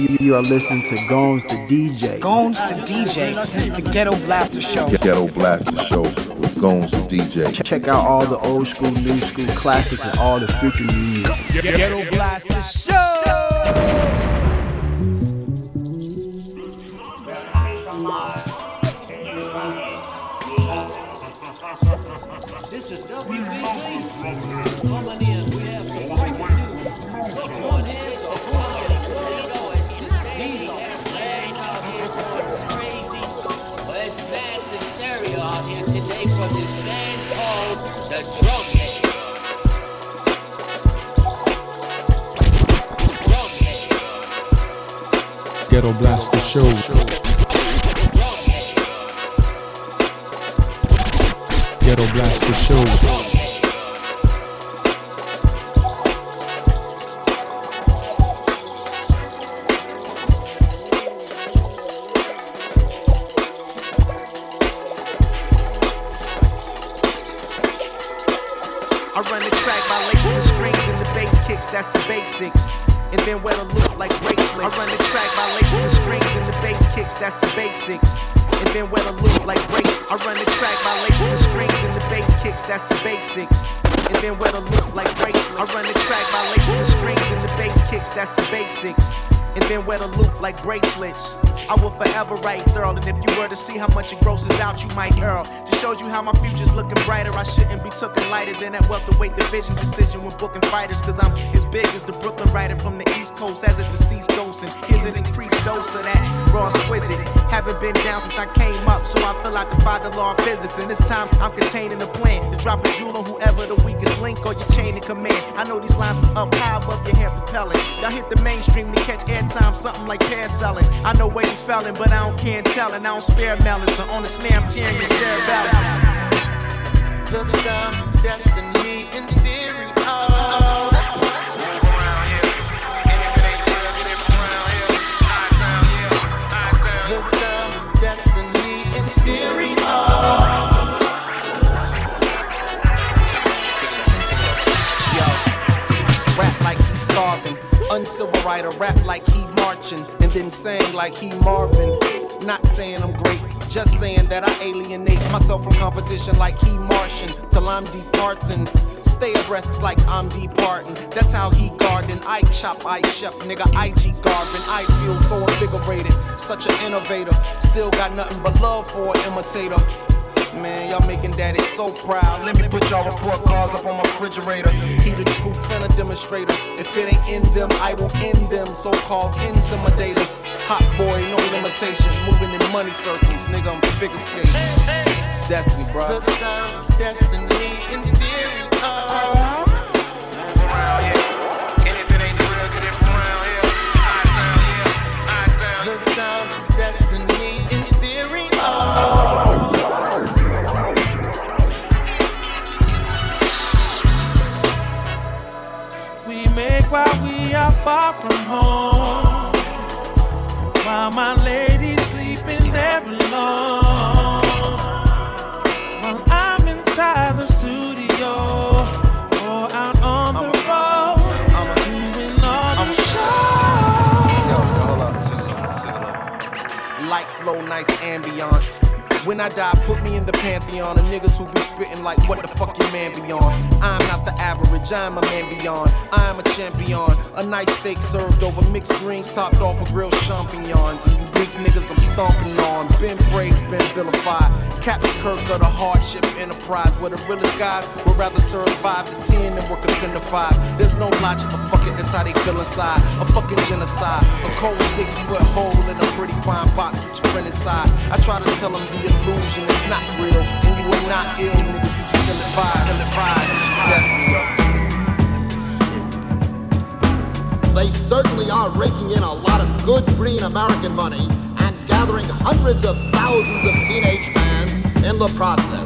You, you are listening to Gomes the DJ. Gones to DJ. This is the Ghetto Blaster Show. Ghetto Blaster Show with Gomes the DJ. Check out all the old school, new school classics, and all the future new music. Ghetto Blaster Show. This is WBZ. The. Drumhead. Ghetto Blaster Show. Ghetto Blaster Show. I run the track by lacing the strings and the bass kicks, that's the basics. And then wear the loop like bracelets. I will forever write thorough. And if you were to see how much it grosses out, you might earl. Just shows you how my future's looking brighter. I shouldn't be taken lighter than that welterweight division decision when booking fighters. Cause I'm as big as the Brooklyn writer from the East Coast as a deceased ghost. And here's an increased dose of that raw exquisite. Haven't been down since I came up, so I feel defy the law of physics. And this time I'm containing the plan to drop a jewel on whoever the weakest link or your chain of command. I know these lines is up high above your hair propelling. Y'all hit the mainstream to catch airtime, something like pair selling. I know where you felling, but I don't care telling. I don't spare melons, so on the snare I'm tearing your cerebellum. The sound destiny in stereo. Starving. Uncivil writer, rap like he marching. And then sang like he Marvin. Not saying I'm great, just saying that I alienate myself from competition like he Martian. Till I'm departing. Stay abreast like I'm departing. That's how he garden. I chop, I chef, nigga. IG garden. I feel so invigorated. Such an innovator. Still got nothing but love for an imitator. Man, y'all making daddy so proud. Let me put y'all report cards up on my refrigerator. He the true center demonstrator. If it ain't in them, I will end them. So called intimidators. Hot boy, no limitations. Moving in money circles. Nigga, I'm figure skating. It's destiny, bro. The sound destiny steak served over mixed greens topped off with grilled champignons. And you weak niggas I'm stomping on. Been praised, been vilified. Captain Kirk of the hardship enterprise. Where the realest guys would rather serve 5 to 10 than work a 10 to 5. There's no logic, but fuck it, that's how they feel inside. A fucking genocide. A cold six foot hole in a pretty fine box with your friend inside. I try to tell them the illusion is not real. And you are not ill, nigga. You can feel it it. They certainly are raking in a lot of good green American money and gathering hundreds of thousands of teenage fans in the process.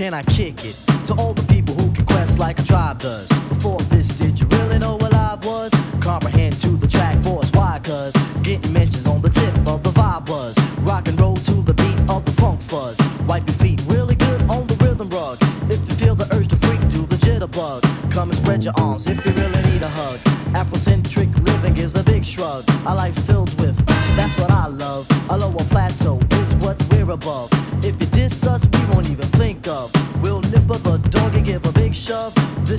Can I kick it? To all the people who can quest like a tribe does. Before this, did you really know what I was? Comprehend to the track force. Why? Cause getting mentions on the tip of the vibe was. Rock and roll to the beat of the funk fuzz. Wipe your feet really good on the rhythm rug. If you feel the urge to freak, do the jitterbug. Come and spread your arms if you really need a hug. Afrocentric living is a big shrug. A life filled with, that's what I love. A lower plateau is what we're above.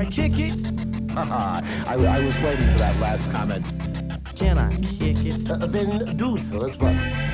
I kick it? I, I was waiting for that last comment. Can I kick it? Uh, then do so at once.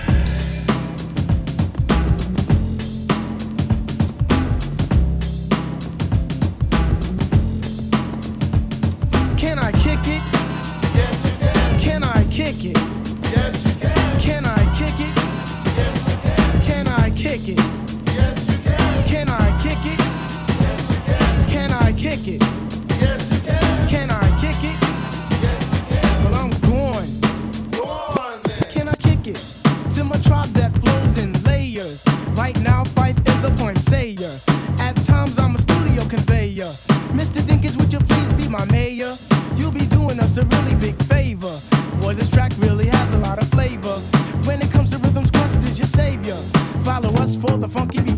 Doing us a really big favor. Boy, this track really has a lot of flavor. When it comes to rhythms, Quest is your savior. Follow us for the funky behavior.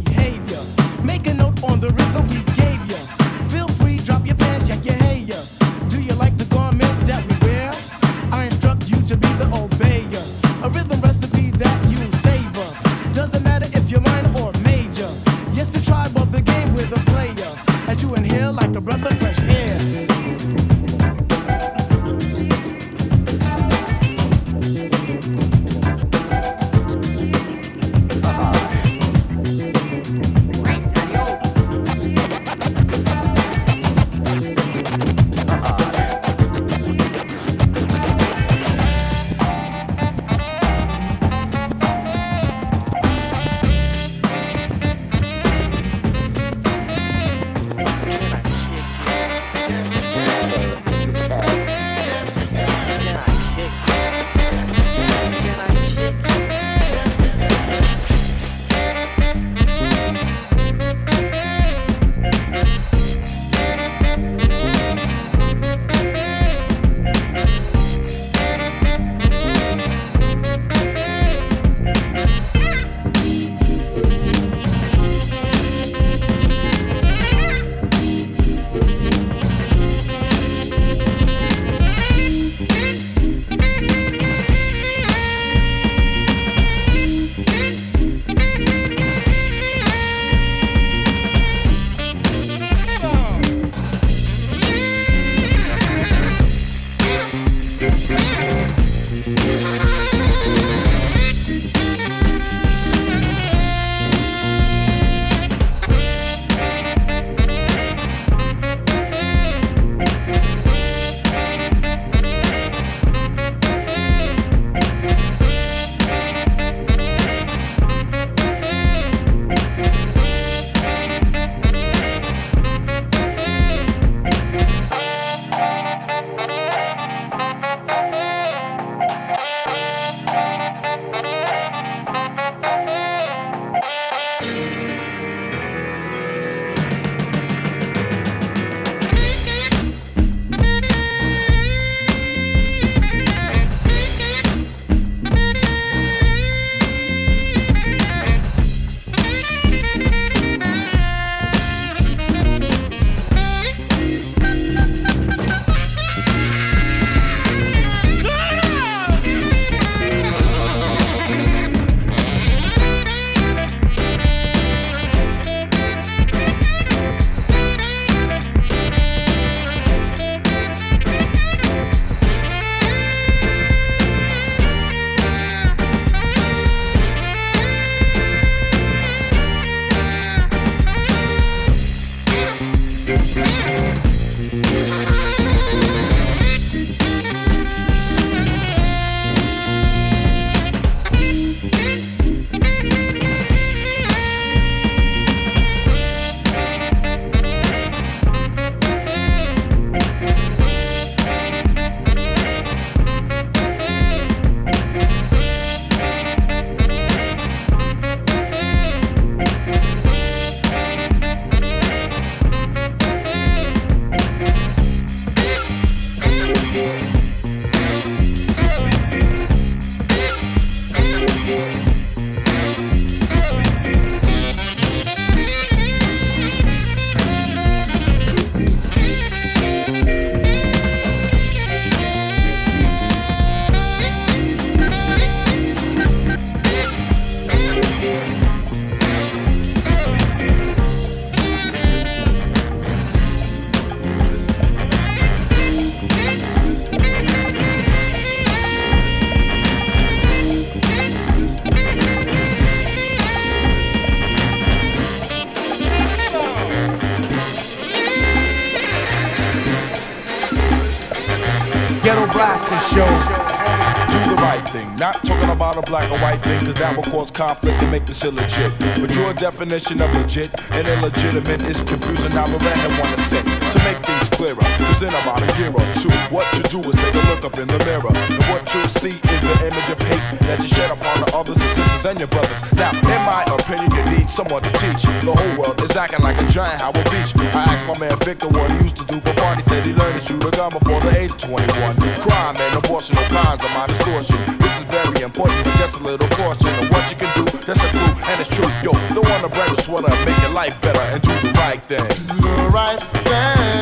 Make this illegit. But your definition of legit and illegitimate is confusing. Now the redhead wanna say to make things clearer. Cause in about a year or two, what you do is take a look up in the mirror. And what you see is the image of hate that you shed upon the others, the sisters, and your brothers. Now, in my opinion, you need someone to teach. The whole world is acting like a giant Howard Beach. I asked my man Victor what he used to do for fun. He said he learned to shoot a gun before the age of 21. Crime and abortion, no kinds of my distortion. Very important, but just a little caution of what you can do. That's a clue, and it's true. Yo, don't want a sweater, make your life better, and do the right thing. Do the right thing.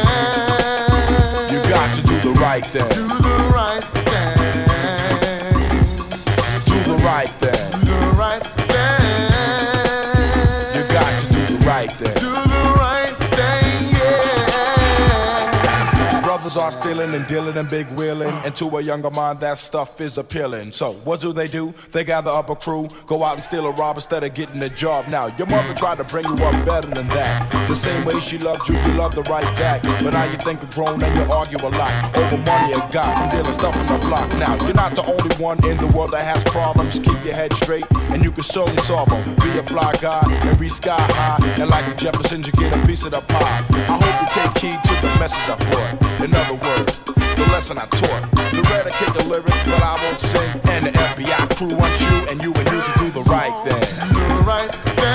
You got to do the right thing. Do the right are stealing and dealing and big wheeling, and to a younger mind, that stuff is appealing. So, what do they do? They gather up a crew, go out and steal a rob instead of getting a job. Now, your mother tried to bring you up better than that. The same way she loved you, you loved her right back. But now you think you're grown and you argue a lot over money you got from dealing stuff on the block. Now, you're not the only one in the world that has problems. Keep your head straight, and you can surely solve them. Be a fly guy and reach sky high, and like the Jeffersons, you get a piece of the pie. I hope you take heed to the message I brought. In other words, the lesson I taught. The red kick the lyrics, but I won't sing. And the FBI crew wants you and you and you to do the right thing. Do the right thing.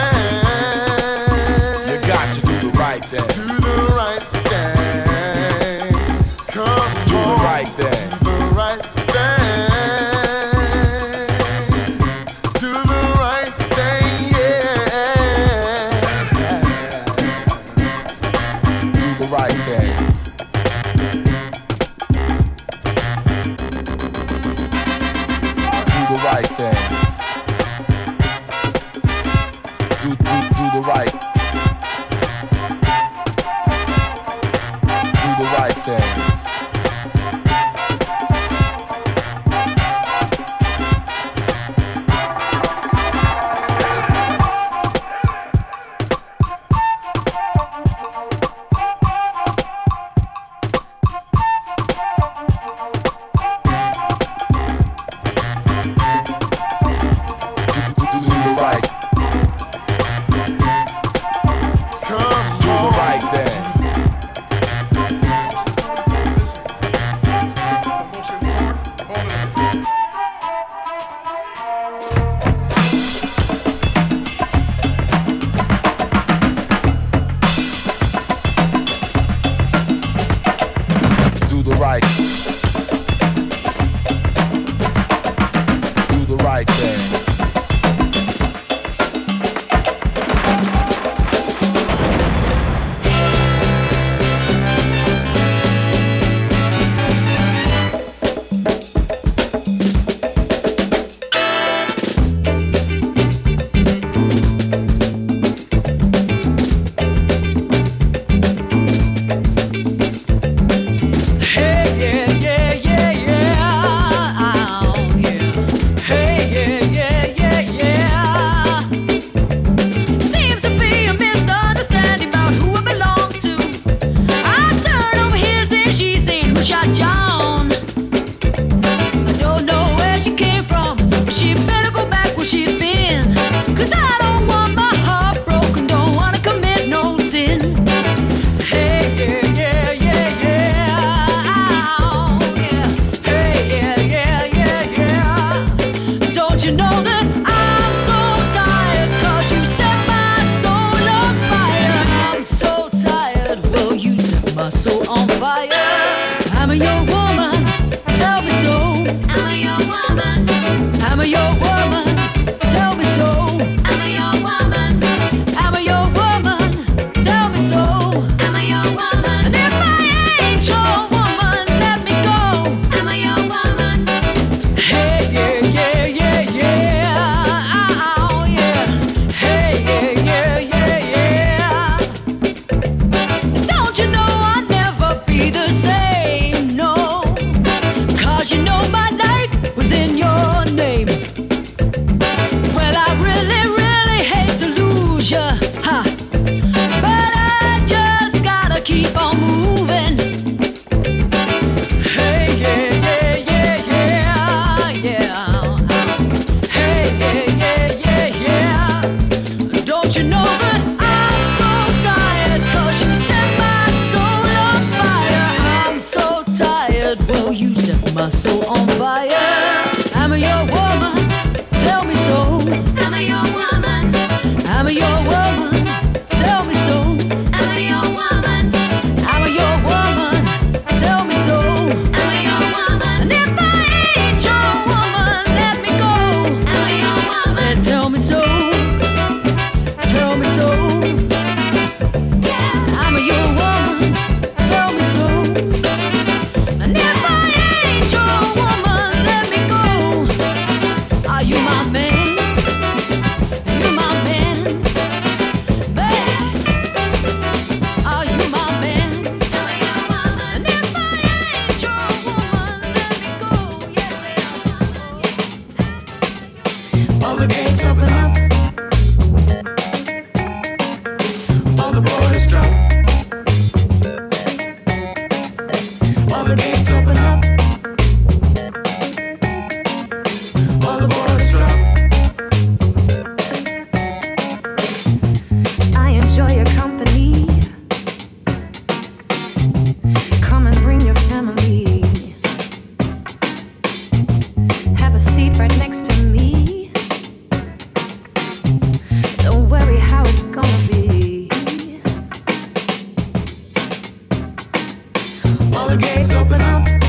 You got to do the right thing. the gates open up.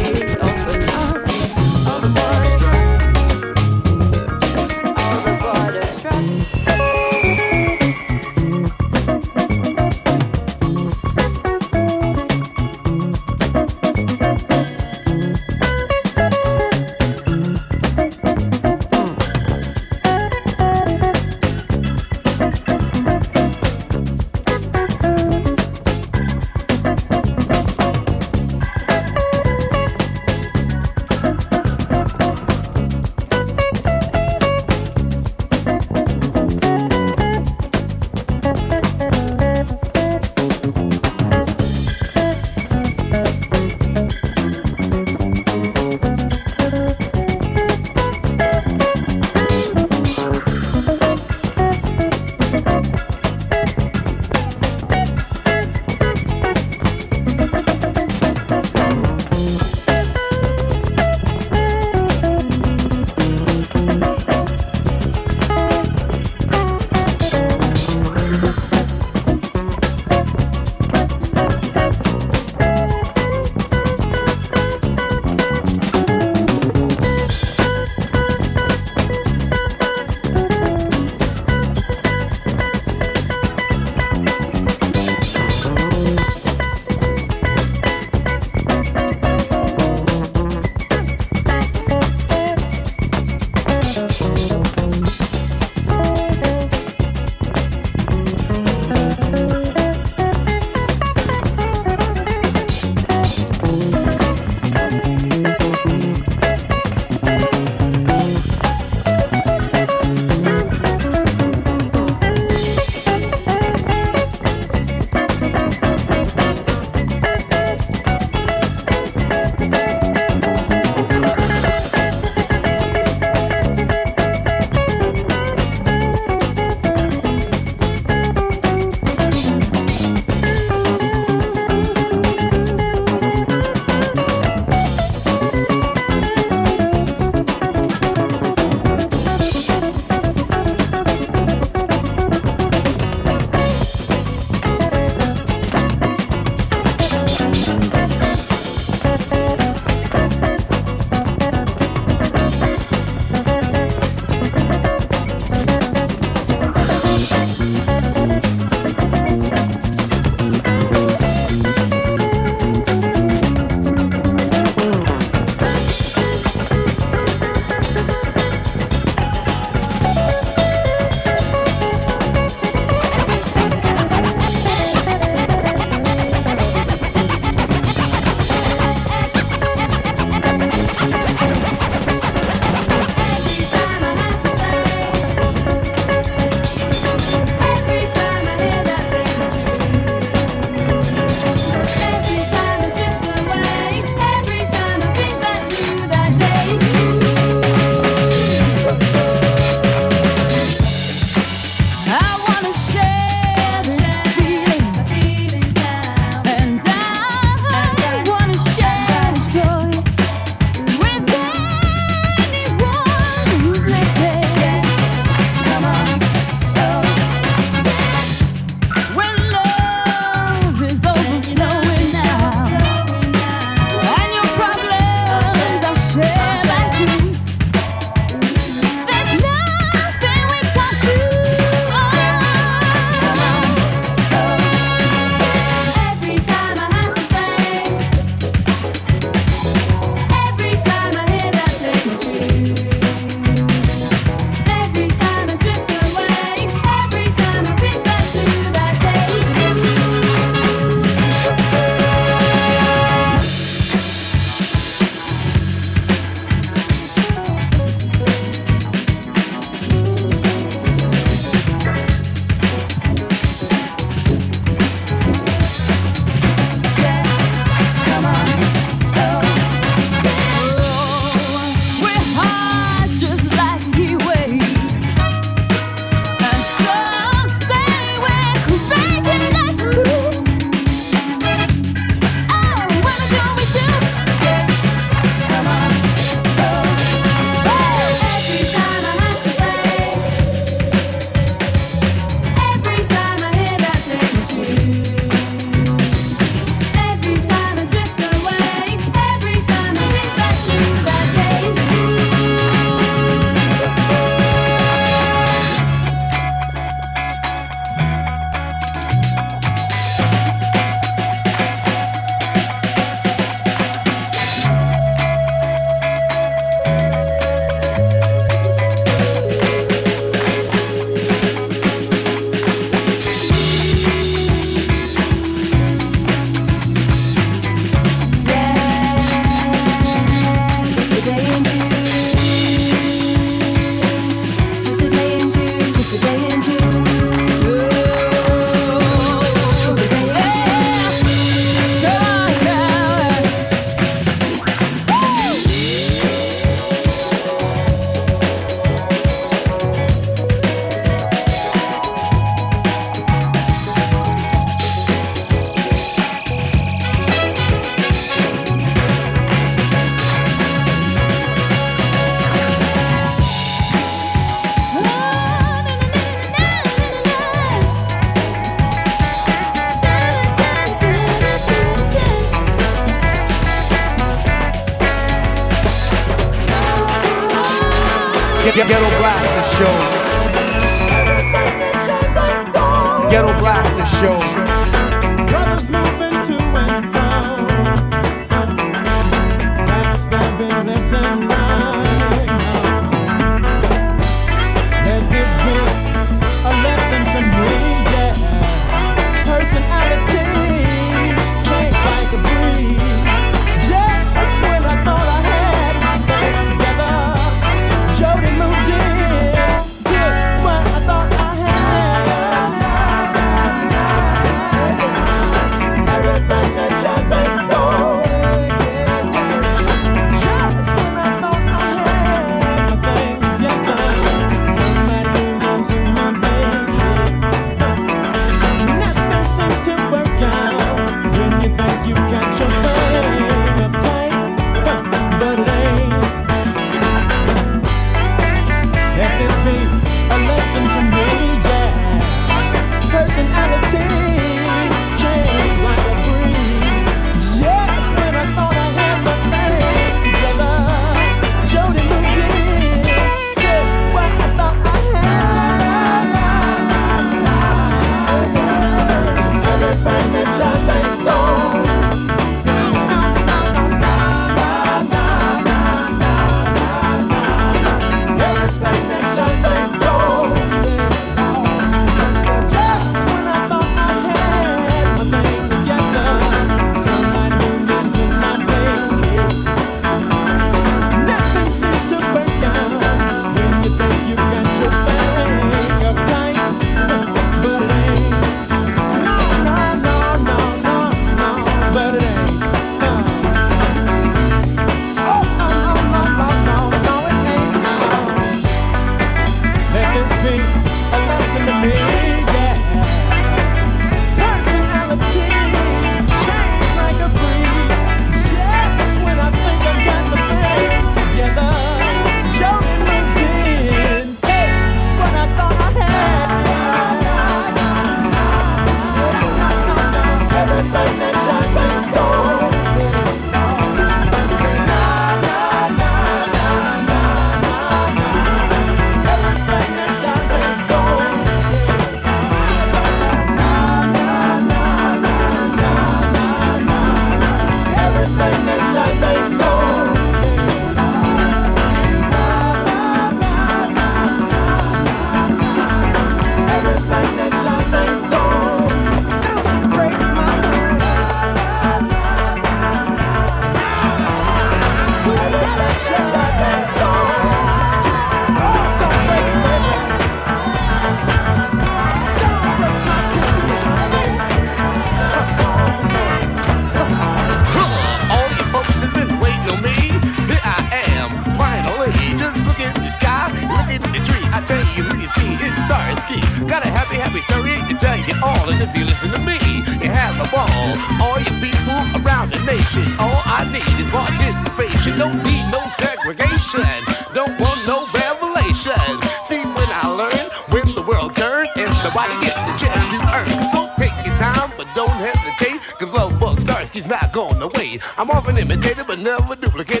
never duplicate.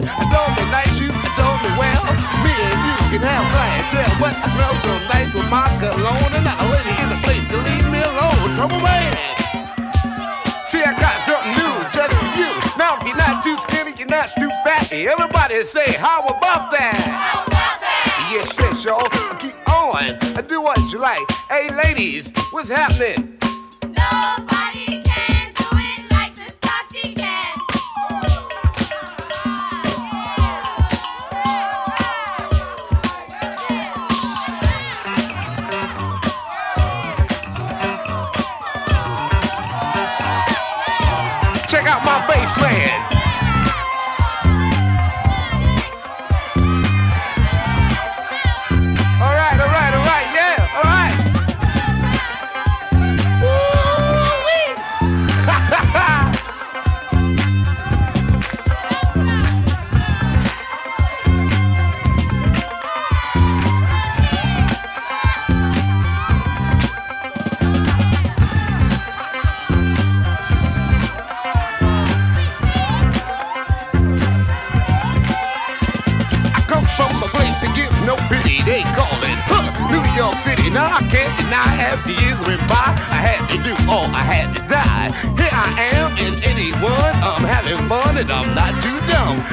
right. I don't be nice, you I don't be well. Me and you can have clientele, but I smell so nice with my cologne, and not a lady in the place can leave me alone. Trouble man. See, I got something new just for you. Now if you're not too skinny, you're not too fatty. Everybody say, how about that? How about that? Yes, yes, y'all. Keep on. I do what you like. Hey, ladies, what's happening? Nobody.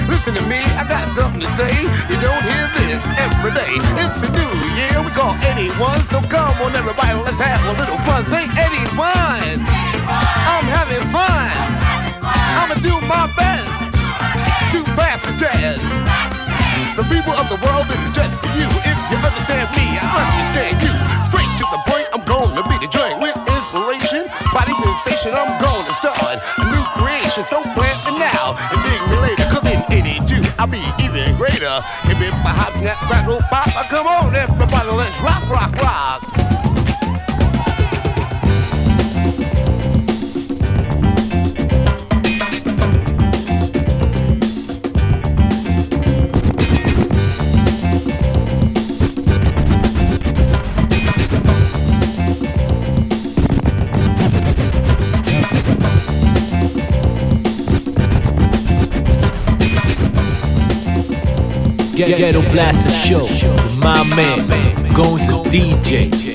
Listen to me, I got something to say. You don't hear this every day. It's a new year, we call 81, so come on everybody, let's have a little fun. Say 81. I'm having fun. I'ma do my best to pass the test. The people of the world, this is just for you. If you understand me, I understand you. Straight to the point, I'm to be the joint with inspiration, body sensation. I'm going in 82, I'll be even greater. It's my hot snap, crackle, pop, come on, everybody, let's rock, rock, rock. Ghetto Blaster Show my man, going to DJ.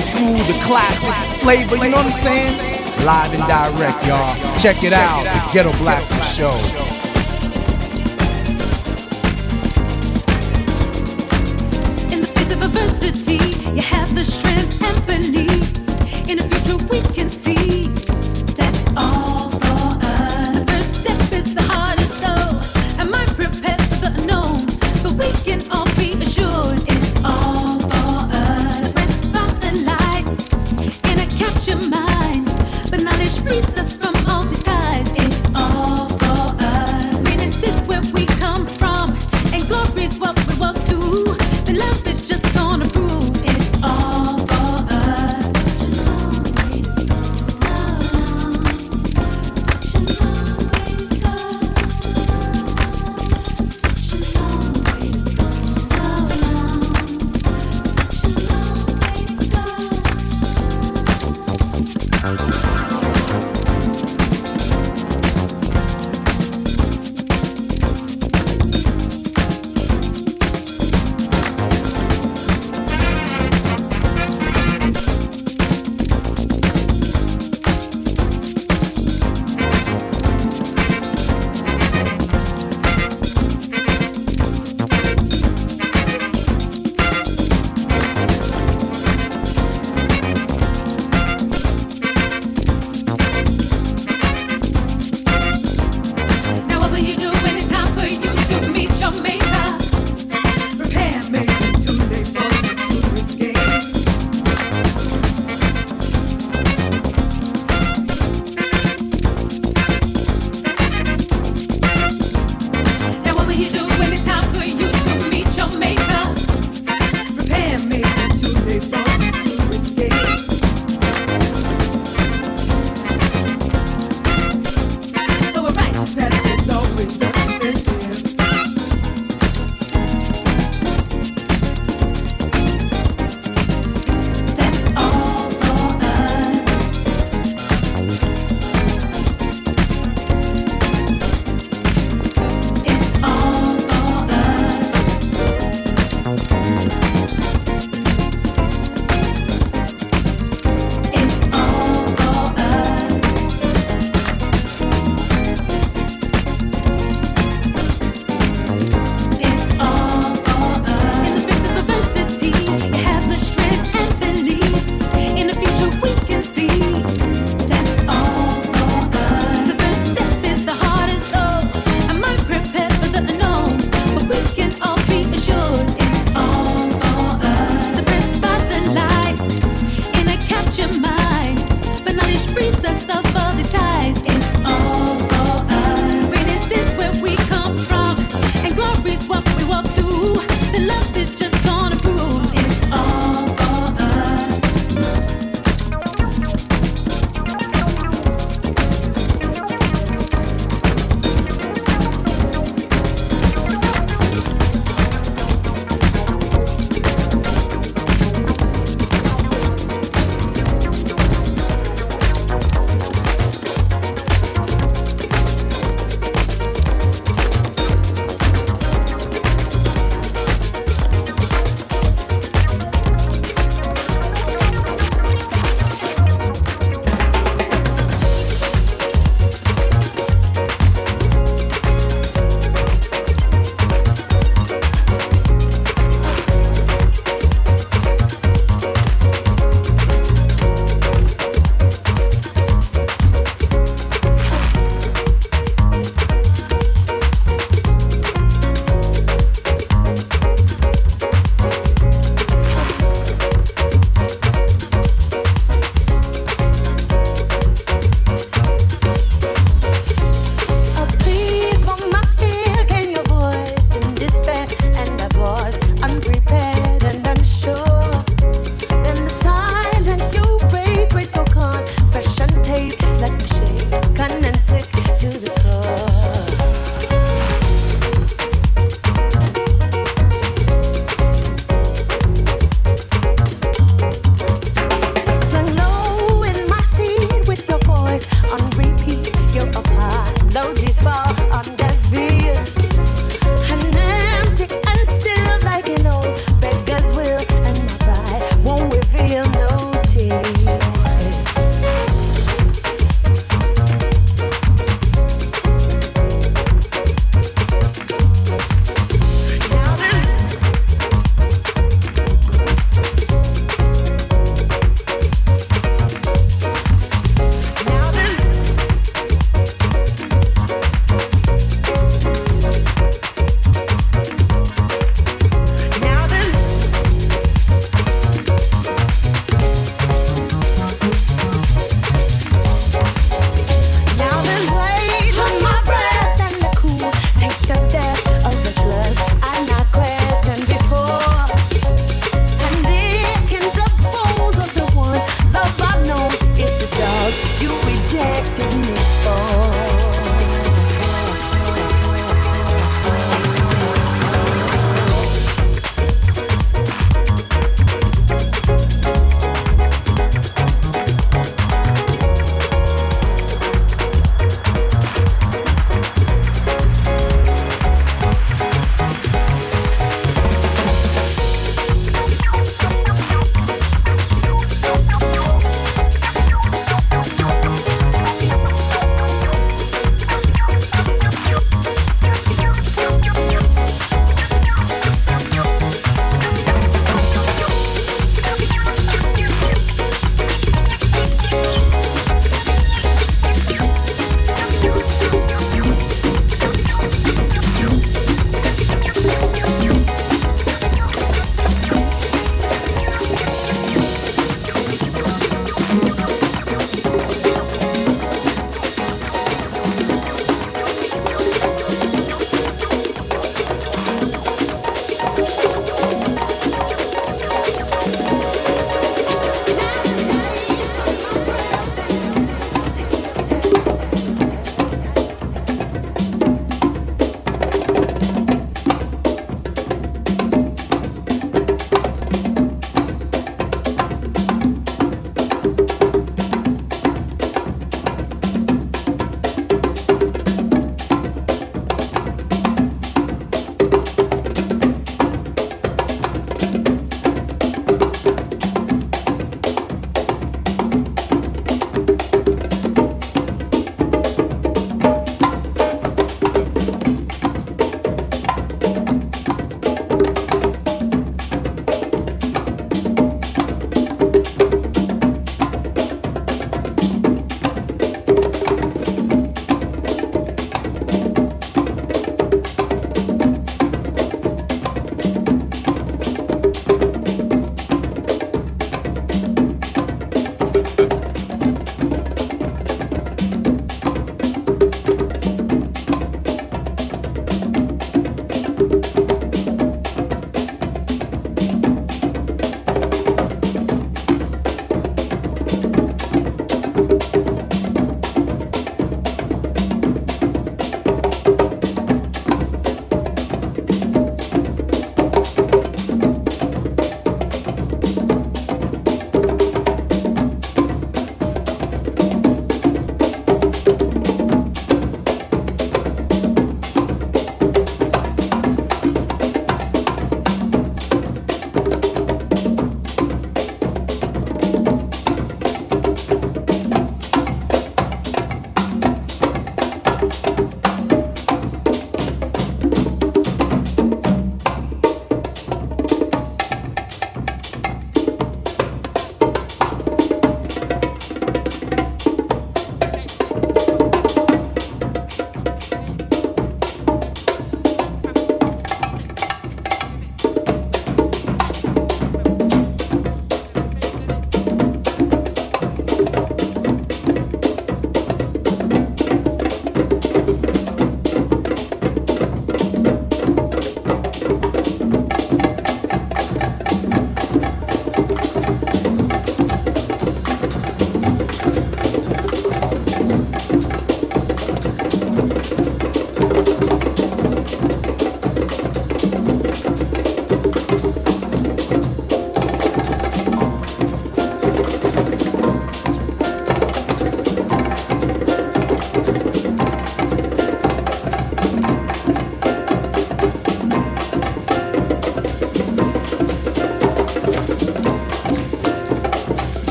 school, the classic flavor, you know what I'm saying? Live and direct, y'all. Check it out, the Ghetto Blaster Show.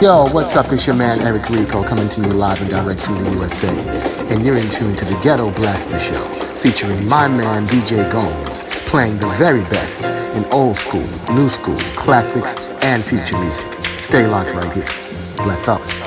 Yo, what's up? It's your man Eric Rico coming to you live and direct from the USA. And you're in tune to the Ghetto Blaster Show, featuring my man DJ Gomes, playing the very best in old school, new school, classics, and future music. Stay locked right here. Bless up.